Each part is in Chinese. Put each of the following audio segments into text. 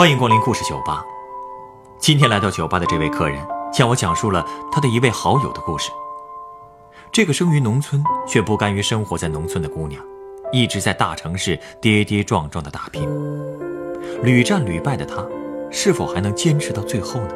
欢迎光临故事酒吧。今天来到酒吧的这位客人向我讲述了他的一位好友的故事。这个生于农村却不甘于生活在农村的姑娘，一直在大城市跌跌撞撞的打拼，屡战屡败的她，是否还能坚持到最后呢？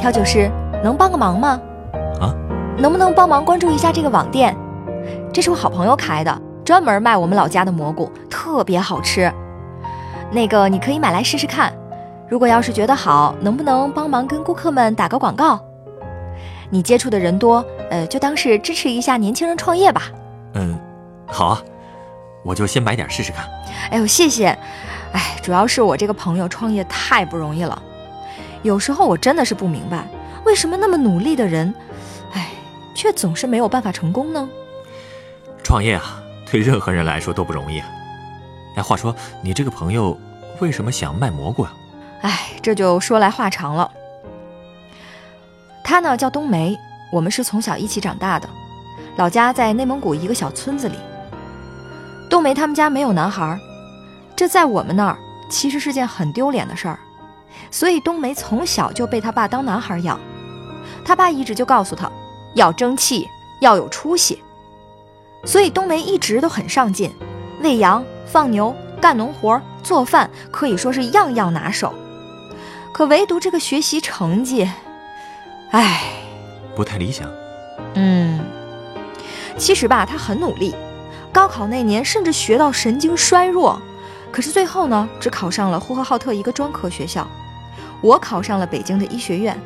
调酒师，能帮个忙吗？啊，能不能帮忙关注一下这个网店？这是我好朋友开的，专门卖我们老家的蘑菇，特别好吃。那个你可以买来试试看，如果要是觉得好，能不能帮忙跟顾客们打个广告？你接触的人多，呃，就当是支持一下年轻人创业吧。嗯，好啊，我就先买点试试看。哎呦，谢谢。哎，主要是我这个朋友创业太不容易了，有时候我真的是不明白，为什么那么努力的人，哎，却总是没有办法成功呢？创业啊，对任何人来说都不容易啊。哎，话说你这个朋友为什么想卖蘑菇啊？哎，这就说来话长了。他呢叫冬梅，我们是从小一起长大的，老家在内蒙古一个小村子里。冬梅他们家没有男孩，这在我们那儿其实是件很丢脸的事儿，所以冬梅从小就被他爸当男孩养。他爸一直就告诉他，要争气，要有出息，所以冬梅一直都很上进，喂羊、放牛、干农活、做饭，可以说是样样拿手。可唯独这个学习成绩，唉，不太理想。嗯，其实吧，他很努力，高考那年甚至学到神经衰弱，可是最后呢，只考上了呼和浩特一个专科学校，我考上了北京的医学院。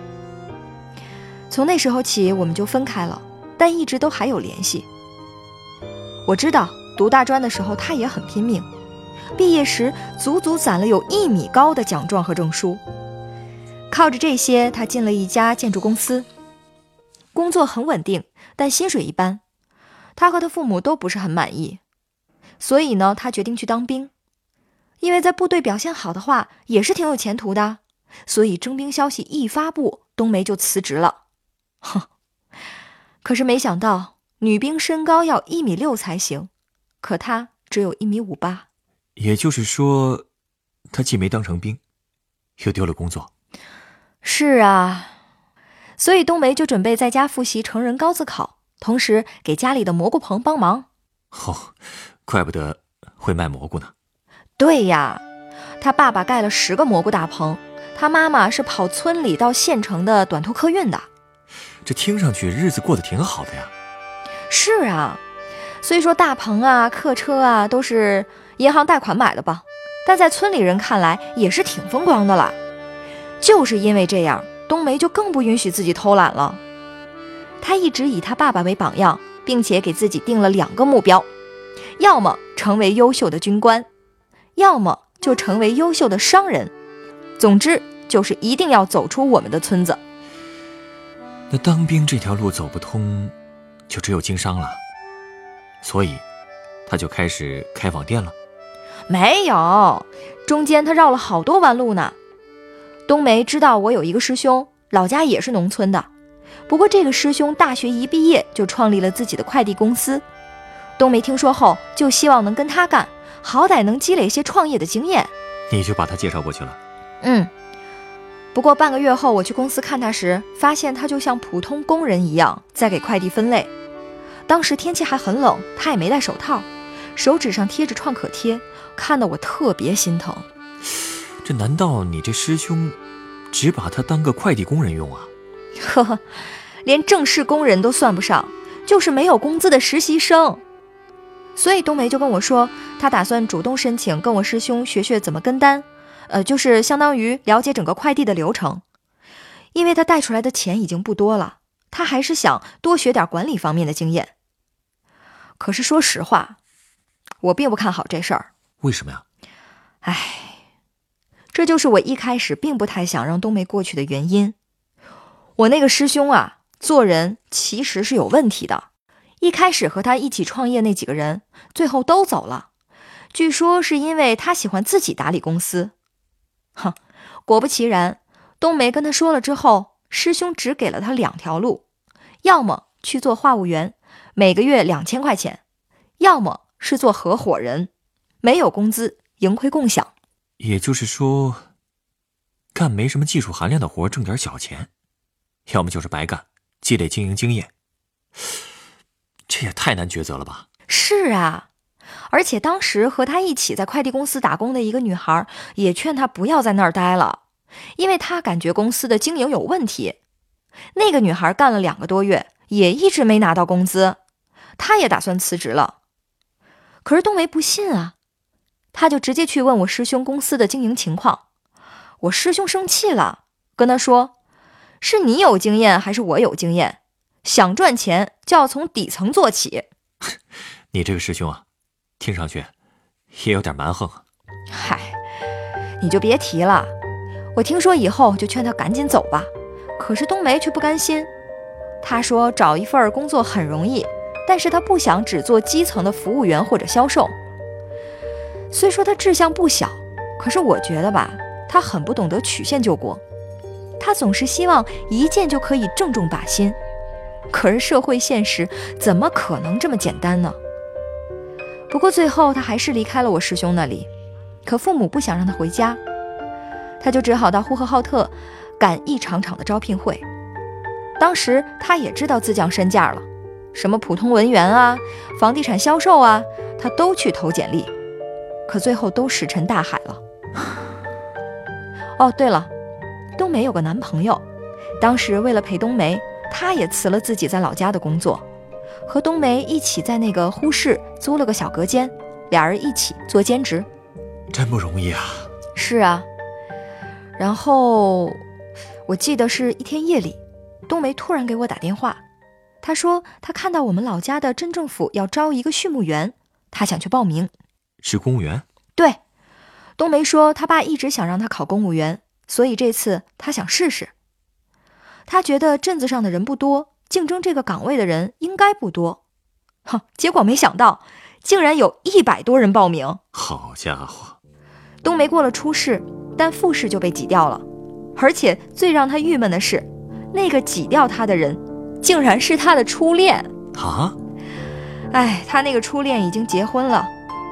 从那时候起，我们就分开了，但一直都还有联系。我知道读大专的时候，他也很拼命，毕业时足足攒了有一米高的奖状和证书。靠着这些，他进了一家建筑公司，工作很稳定，但薪水一般。他和他父母都不是很满意，所以呢，他决定去当兵。因为在部队表现好的话，也是挺有前途的。所以征兵消息一发布，冬梅就辞职了。哼，可是没想到，女兵身高要一米六才行，可她只有一米五八。也就是说，她既没当成兵，又丢了工作。是啊，所以冬梅就准备在家复习成人高自考，同时给家里的蘑菇棚帮忙。哦，怪不得会卖蘑菇呢。对呀，他爸爸盖了十个蘑菇大棚，他妈妈是跑村里到县城的短途客运的。这听上去日子过得挺好的呀。是啊，虽说大棚啊、客车啊都是银行贷款买的吧，但在村里人看来也是挺风光的了。就是因为这样，冬梅就更不允许自己偷懒了。她一直以她爸爸为榜样，并且给自己定了两个目标：要么成为优秀的军官，要么就成为优秀的商人。总之，就是一定要走出我们的村子。那当兵这条路走不通，就只有经商了。所以，他就开始开网店了。没有，中间他绕了好多弯路呢。冬梅知道我有一个师兄，老家也是农村的，不过这个师兄大学一毕业就创立了自己的快递公司。冬梅听说后，就希望能跟他干，好歹能积累些创业的经验。你就把他介绍过去了。嗯。不过半个月后，我去公司看他时，发现他就像普通工人一样在给快递分类。当时天气还很冷，他也没戴手套，手指上贴着创可贴，看得我特别心疼。这难道你这师兄只把他当个快递工人用啊？呵呵，连正式工人都算不上，就是没有工资的实习生。所以冬梅就跟我说，她打算主动申请跟我师兄学学怎么跟单。呃，就是相当于了解整个快递的流程，因为他带出来的钱已经不多了，他还是想多学点管理方面的经验。可是说实话，我并不看好这事儿。为什么呀？唉，这就是我一开始并不太想让冬梅过去的原因。我那个师兄啊，做人其实是有问题的。一开始和他一起创业那几个人，最后都走了。据说是因为他喜欢自己打理公司。哼，果不其然，冬梅跟他说了之后，师兄只给了他两条路：要么去做话务员，每个月两千块钱；要么是做合伙人，没有工资，盈亏共享。也就是说，干没什么技术含量的活，挣点小钱；要么就是白干，积累经营经验。这也太难抉择了吧？是啊，而且当时和他一起在快递公司打工的一个女孩也劝他不要在那儿待了，因为他感觉公司的经营有问题。那个女孩干了两个多月，也一直没拿到工资，她也打算辞职了。可是冬梅不信啊，他就直接去问我师兄公司的经营情况。我师兄生气了，跟他说：“是你有经验还是我有经验？想赚钱就要从底层做起。” 你这个师兄啊，听上去也有点蛮横。嗨，你就别提了。我听说以后就劝他赶紧走吧。可是冬梅却不甘心。他说找一份工作很容易，但是他不想只做基层的服务员或者销售。虽说他志向不小，可是我觉得吧，他很不懂得曲线救国。他总是希望一见就可以正中靶心。可是社会现实怎么可能这么简单呢？不过最后他还是离开了我师兄那里，可父母不想让他回家，他就只好到呼和浩特赶一场场的招聘会。当时他也知道自降身价了，什么普通文员啊、房地产销售啊，他都去投简历，可最后都石沉大海了。哦，对了，冬梅有个男朋友，当时为了陪冬梅，他也辞了自己在老家的工作。和冬梅一起在那个呼市租了个小隔间，俩人一起做兼职，真不容易啊！是啊。然后我记得是一天夜里，冬梅突然给我打电话，她说她看到我们老家的镇政府要招一个畜牧员，她想去报名。是公务员？对。冬梅说她爸一直想让她考公务员，所以这次她想试试。她觉得镇子上的人不多。竞争这个岗位的人应该不多，哼！结果没想到，竟然有一百多人报名。好家伙！冬梅过了初试，但复试就被挤掉了。而且最让他郁闷的是，那个挤掉他的人，竟然是他的初恋啊！哎，他那个初恋已经结婚了，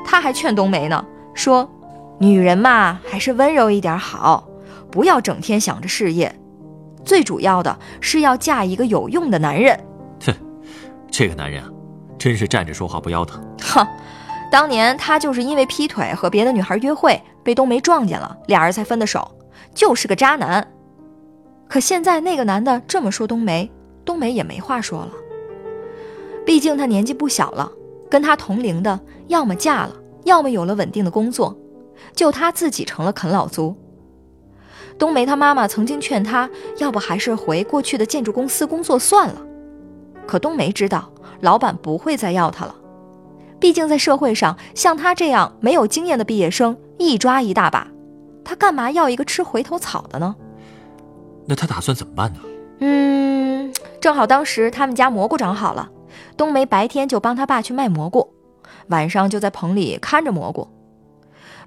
他还劝冬梅呢，说：“女人嘛，还是温柔一点好，不要整天想着事业。”最主要的是要嫁一个有用的男人。哼，这个男人啊，真是站着说话不腰疼。哼，当年他就是因为劈腿和别的女孩约会被冬梅撞见了，俩人才分的手，就是个渣男。可现在那个男的这么说冬梅，冬梅也没话说了。毕竟他年纪不小了，跟他同龄的要么嫁了，要么有了稳定的工作，就他自己成了啃老族。冬梅她妈妈曾经劝她，要不还是回过去的建筑公司工作算了。可冬梅知道，老板不会再要她了。毕竟在社会上，像她这样没有经验的毕业生一抓一大把，她干嘛要一个吃回头草的呢？那她打算怎么办呢？嗯，正好当时他们家蘑菇长好了，冬梅白天就帮她爸去卖蘑菇，晚上就在棚里看着蘑菇。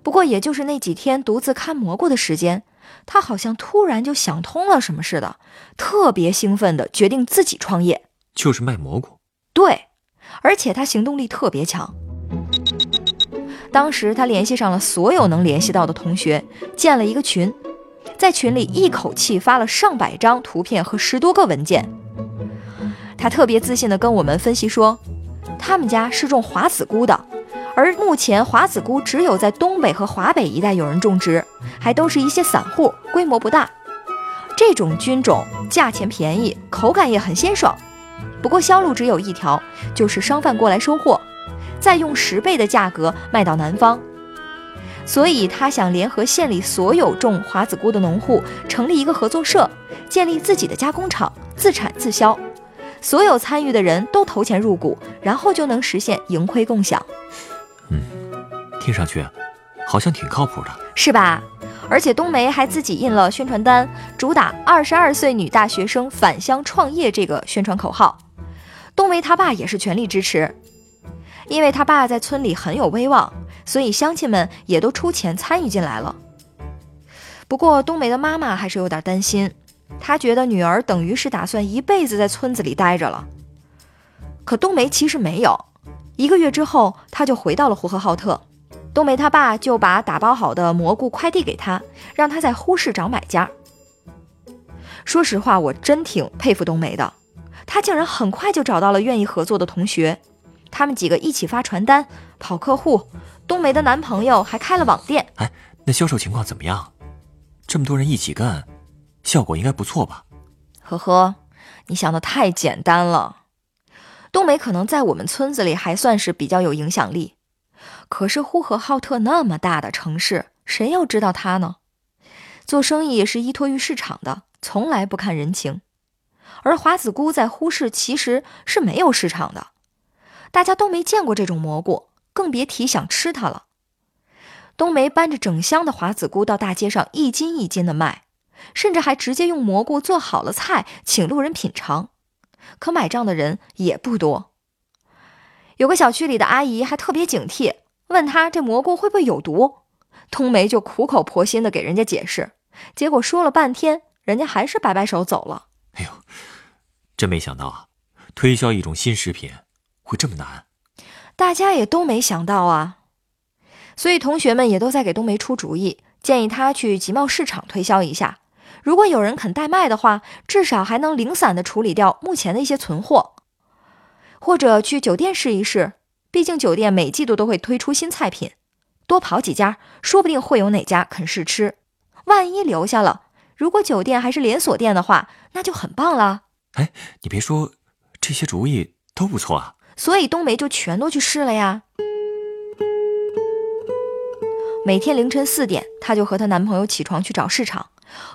不过也就是那几天独自看蘑菇的时间。他好像突然就想通了什么似的，特别兴奋的决定自己创业，就是卖蘑菇。对，而且他行动力特别强。当时他联系上了所有能联系到的同学，建了一个群，在群里一口气发了上百张图片和十多个文件。他特别自信的跟我们分析说，他们家是种华子菇的。而目前华子菇只有在东北和华北一带有人种植，还都是一些散户，规模不大。这种菌种价钱便宜，口感也很鲜爽。不过销路只有一条，就是商贩过来收货，再用十倍的价格卖到南方。所以他想联合县里所有种华子菇的农户，成立一个合作社，建立自己的加工厂，自产自销。所有参与的人都投钱入股，然后就能实现盈亏共享。嗯，听上去好像挺靠谱的，是吧？而且冬梅还自己印了宣传单，主打“二十二岁女大学生返乡创业”这个宣传口号。冬梅她爸也是全力支持，因为她爸在村里很有威望，所以乡亲们也都出钱参与进来了。不过冬梅的妈妈还是有点担心，他觉得女儿等于是打算一辈子在村子里待着了。可冬梅其实没有，一个月之后，她就回到了呼和浩特。冬梅她爸就把打包好的蘑菇快递给她，让她在呼市找买家。说实话，我真挺佩服冬梅的，她竟然很快就找到了愿意合作的同学，他们几个一起发传单、跑客户。冬梅的男朋友还开了网店。哎，那销售情况怎么样？这么多人一起干，效果应该不错吧？呵呵，你想的太简单了。冬梅可能在我们村子里还算是比较有影响力，可是呼和浩特那么大的城市，谁又知道她呢？做生意也是依托于市场的。从来不看人情，而华子菇在呼市其实是没有市场的，大家都没见过这种蘑菇，更别提想吃它了。冬梅搬着整箱的华子菇到大街上一斤一斤的卖，甚至还直接用蘑菇做好了菜请路人品尝，可买账的人也不多。有个小区里的阿姨还特别警惕，问他这蘑菇会不会有毒，冬梅就苦口婆心的给人家解释，结果说了半天。人家还是摆摆手走了。哎呦，真没想到啊！推销一种新食品会这么难，大家也都没想到啊。所以同学们也都在给冬梅出主意，建议她去集贸市场推销一下。如果有人肯代卖的话，至少还能零散的处理掉目前的一些存货，或者去酒店试一试。毕竟酒店每季度都会推出新菜品，多跑几家，说不定会有哪家肯试吃。万一留下了。如果酒店还是连锁店的话，那就很棒了。哎，你别说，这些主意都不错啊。所以冬梅就全都去试了呀。每天凌晨四点，她就和她男朋友起床去找市场，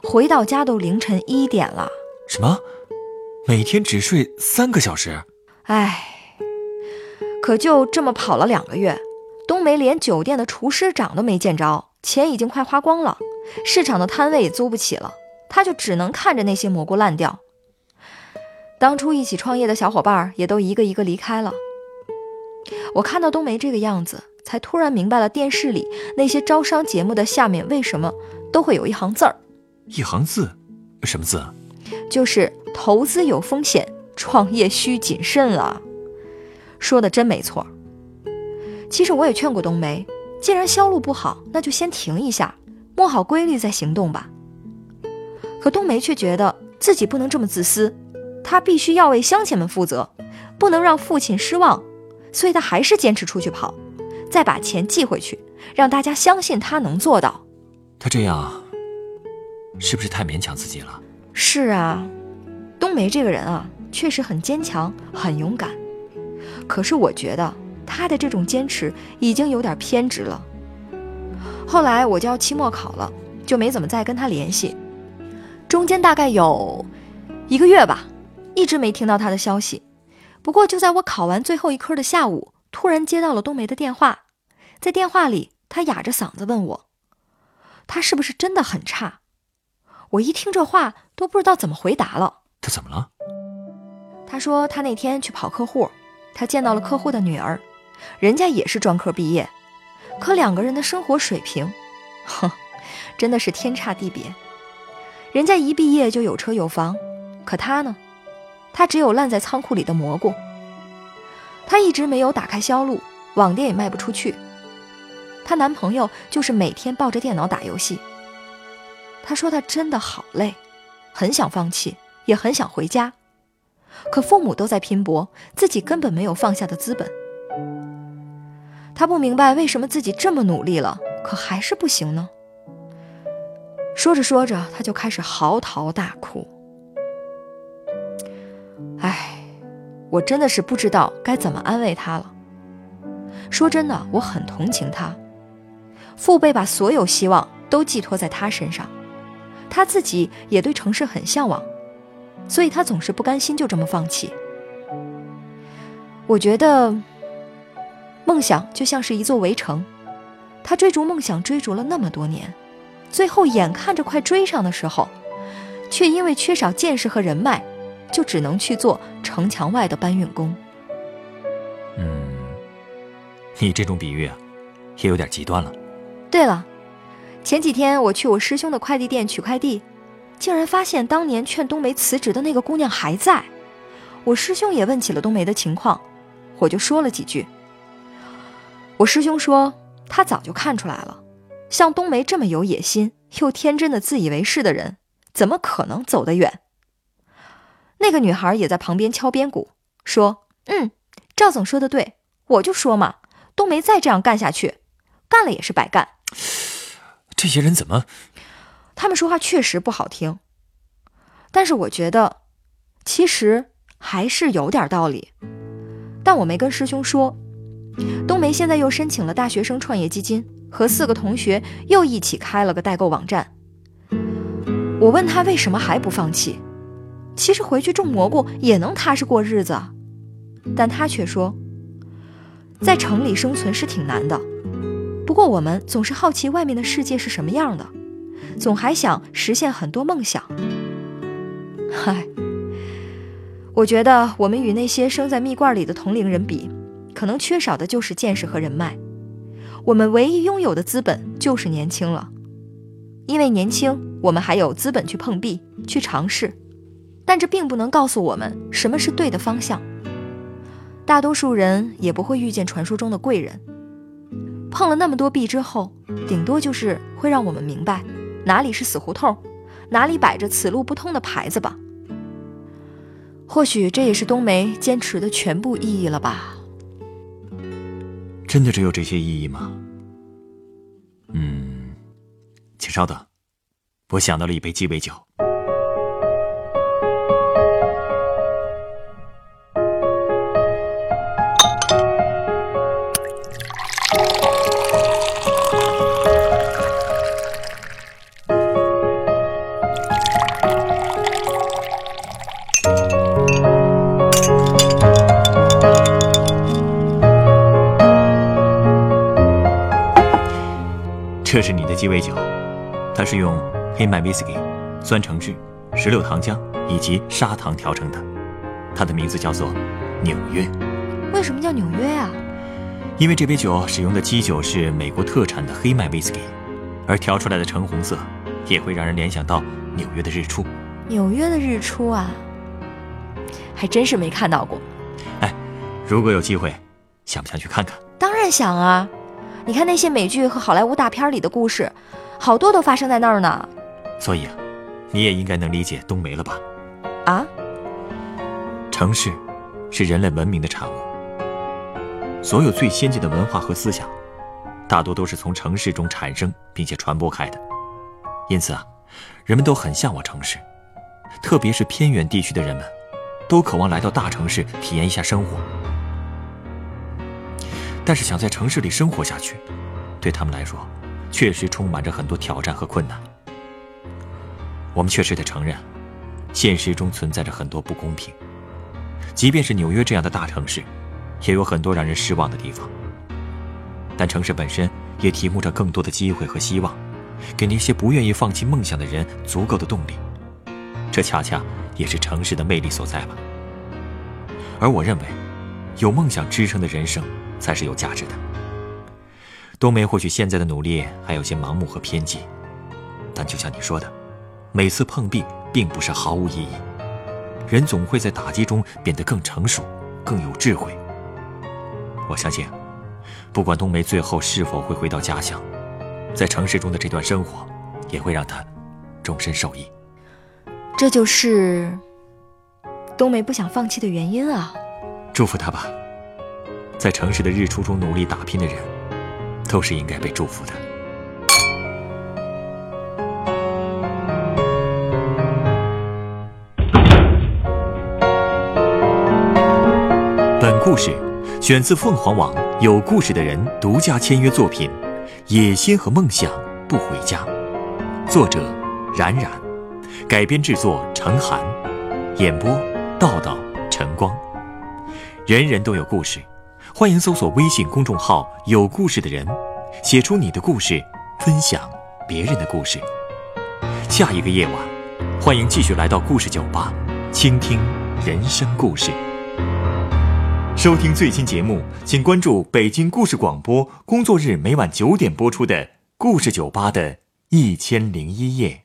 回到家都凌晨一点了。什么？每天只睡三个小时？哎，可就这么跑了两个月，冬梅连酒店的厨师长都没见着，钱已经快花光了。市场的摊位也租不起了，她就只能看着那些蘑菇烂掉。当初一起创业的小伙伴也都一个一个离开了。我看到冬梅这个样子，才突然明白了电视里那些招商节目的下面为什么都会有一行字儿。一行字，什么字？就是投资有风险，创业需谨慎啊。说的真没错。其实我也劝过冬梅，既然销路不好，那就先停一下。摸好规律再行动吧。可冬梅却觉得自己不能这么自私，她必须要为乡亲们负责，不能让父亲失望，所以她还是坚持出去跑，再把钱寄回去，让大家相信她能做到。她这样是不是太勉强自己了？是啊，冬梅这个人啊，确实很坚强，很勇敢。可是我觉得她的这种坚持已经有点偏执了。后来我就要期末考了，就没怎么再跟她联系。中间大概有一个月吧，一直没听到她的消息。不过就在我考完最后一科的下午，突然接到了冬梅的电话。在电话里，她哑着嗓子问我：“她是不是真的很差？”我一听这话，都不知道怎么回答了。他怎么了？他说他那天去跑客户，他见到了客户的女儿，人家也是专科毕业。可两个人的生活水平，哼，真的是天差地别。人家一毕业就有车有房，可他呢？他只有烂在仓库里的蘑菇。他一直没有打开销路，网店也卖不出去。她男朋友就是每天抱着电脑打游戏。他说他真的好累，很想放弃，也很想回家，可父母都在拼搏，自己根本没有放下的资本。他不明白为什么自己这么努力了，可还是不行呢。说着说着，他就开始嚎啕大哭。唉，我真的是不知道该怎么安慰他了。说真的，我很同情他。父辈把所有希望都寄托在他身上，他自己也对城市很向往，所以他总是不甘心就这么放弃。我觉得。梦想就像是一座围城，他追逐梦想追逐了那么多年，最后眼看着快追上的时候，却因为缺少见识和人脉，就只能去做城墙外的搬运工。嗯，你这种比喻啊，也有点极端了。对了，前几天我去我师兄的快递店取快递，竟然发现当年劝冬梅辞职的那个姑娘还在。我师兄也问起了冬梅的情况，我就说了几句。我师兄说，他早就看出来了，像冬梅这么有野心又天真的自以为是的人，怎么可能走得远？那个女孩也在旁边敲边鼓，说：“嗯，赵总说的对，我就说嘛，冬梅再这样干下去，干了也是白干。”这些人怎么？他们说话确实不好听，但是我觉得，其实还是有点道理。但我没跟师兄说。冬梅现在又申请了大学生创业基金，和四个同学又一起开了个代购网站。我问他为什么还不放弃，其实回去种蘑菇也能踏实过日子，但他却说，在城里生存是挺难的。不过我们总是好奇外面的世界是什么样的，总还想实现很多梦想。嗨，我觉得我们与那些生在蜜罐里的同龄人比。可能缺少的就是见识和人脉，我们唯一拥有的资本就是年轻了。因为年轻，我们还有资本去碰壁、去尝试，但这并不能告诉我们什么是对的方向。大多数人也不会遇见传说中的贵人，碰了那么多壁之后，顶多就是会让我们明白哪里是死胡同，哪里摆着此路不通的牌子吧。或许这也是冬梅坚持的全部意义了吧。真的只有这些意义吗？嗯，请稍等，我想到了一杯鸡尾酒。这是你的鸡尾酒，它是用黑麦威士忌、酸橙汁、石榴糖浆以及砂糖调成的，它的名字叫做纽约。为什么叫纽约啊？因为这杯酒使用的基酒是美国特产的黑麦威士忌，而调出来的橙红色也会让人联想到纽约的日出。纽约的日出啊，还真是没看到过。哎，如果有机会，想不想去看看？当然想啊。你看那些美剧和好莱坞大片里的故事，好多都发生在那儿呢。所以啊，你也应该能理解冬梅了吧？啊？城市是人类文明的产物，所有最先进的文化和思想，大多都是从城市中产生并且传播开的。因此啊，人们都很向往城市，特别是偏远地区的人们，都渴望来到大城市体验一下生活。但是想在城市里生活下去，对他们来说，确实充满着很多挑战和困难。我们确实得承认，现实中存在着很多不公平。即便是纽约这样的大城市，也有很多让人失望的地方。但城市本身也提供着更多的机会和希望，给那些不愿意放弃梦想的人足够的动力。这恰恰也是城市的魅力所在吧。而我认为，有梦想支撑的人生。才是有价值的。冬梅或许现在的努力还有些盲目和偏激，但就像你说的，每次碰壁并不是毫无意义。人总会在打击中变得更成熟、更有智慧。我相信，不管冬梅最后是否会回到家乡，在城市中的这段生活，也会让她终身受益。这就是冬梅不想放弃的原因啊！祝福他吧。在城市的日出中努力打拼的人，都是应该被祝福的。本故事选自凤凰网“有故事的人”独家签约作品《野心和梦想不回家》，作者冉冉，改编制作程涵，演播道道晨光。人人都有故事。欢迎搜索微信公众号“有故事的人”，写出你的故事，分享别人的故事。下一个夜晚，欢迎继续来到故事酒吧，倾听人生故事。收听最新节目，请关注北京故事广播，工作日每晚九点播出的《故事酒吧》的一千零一夜。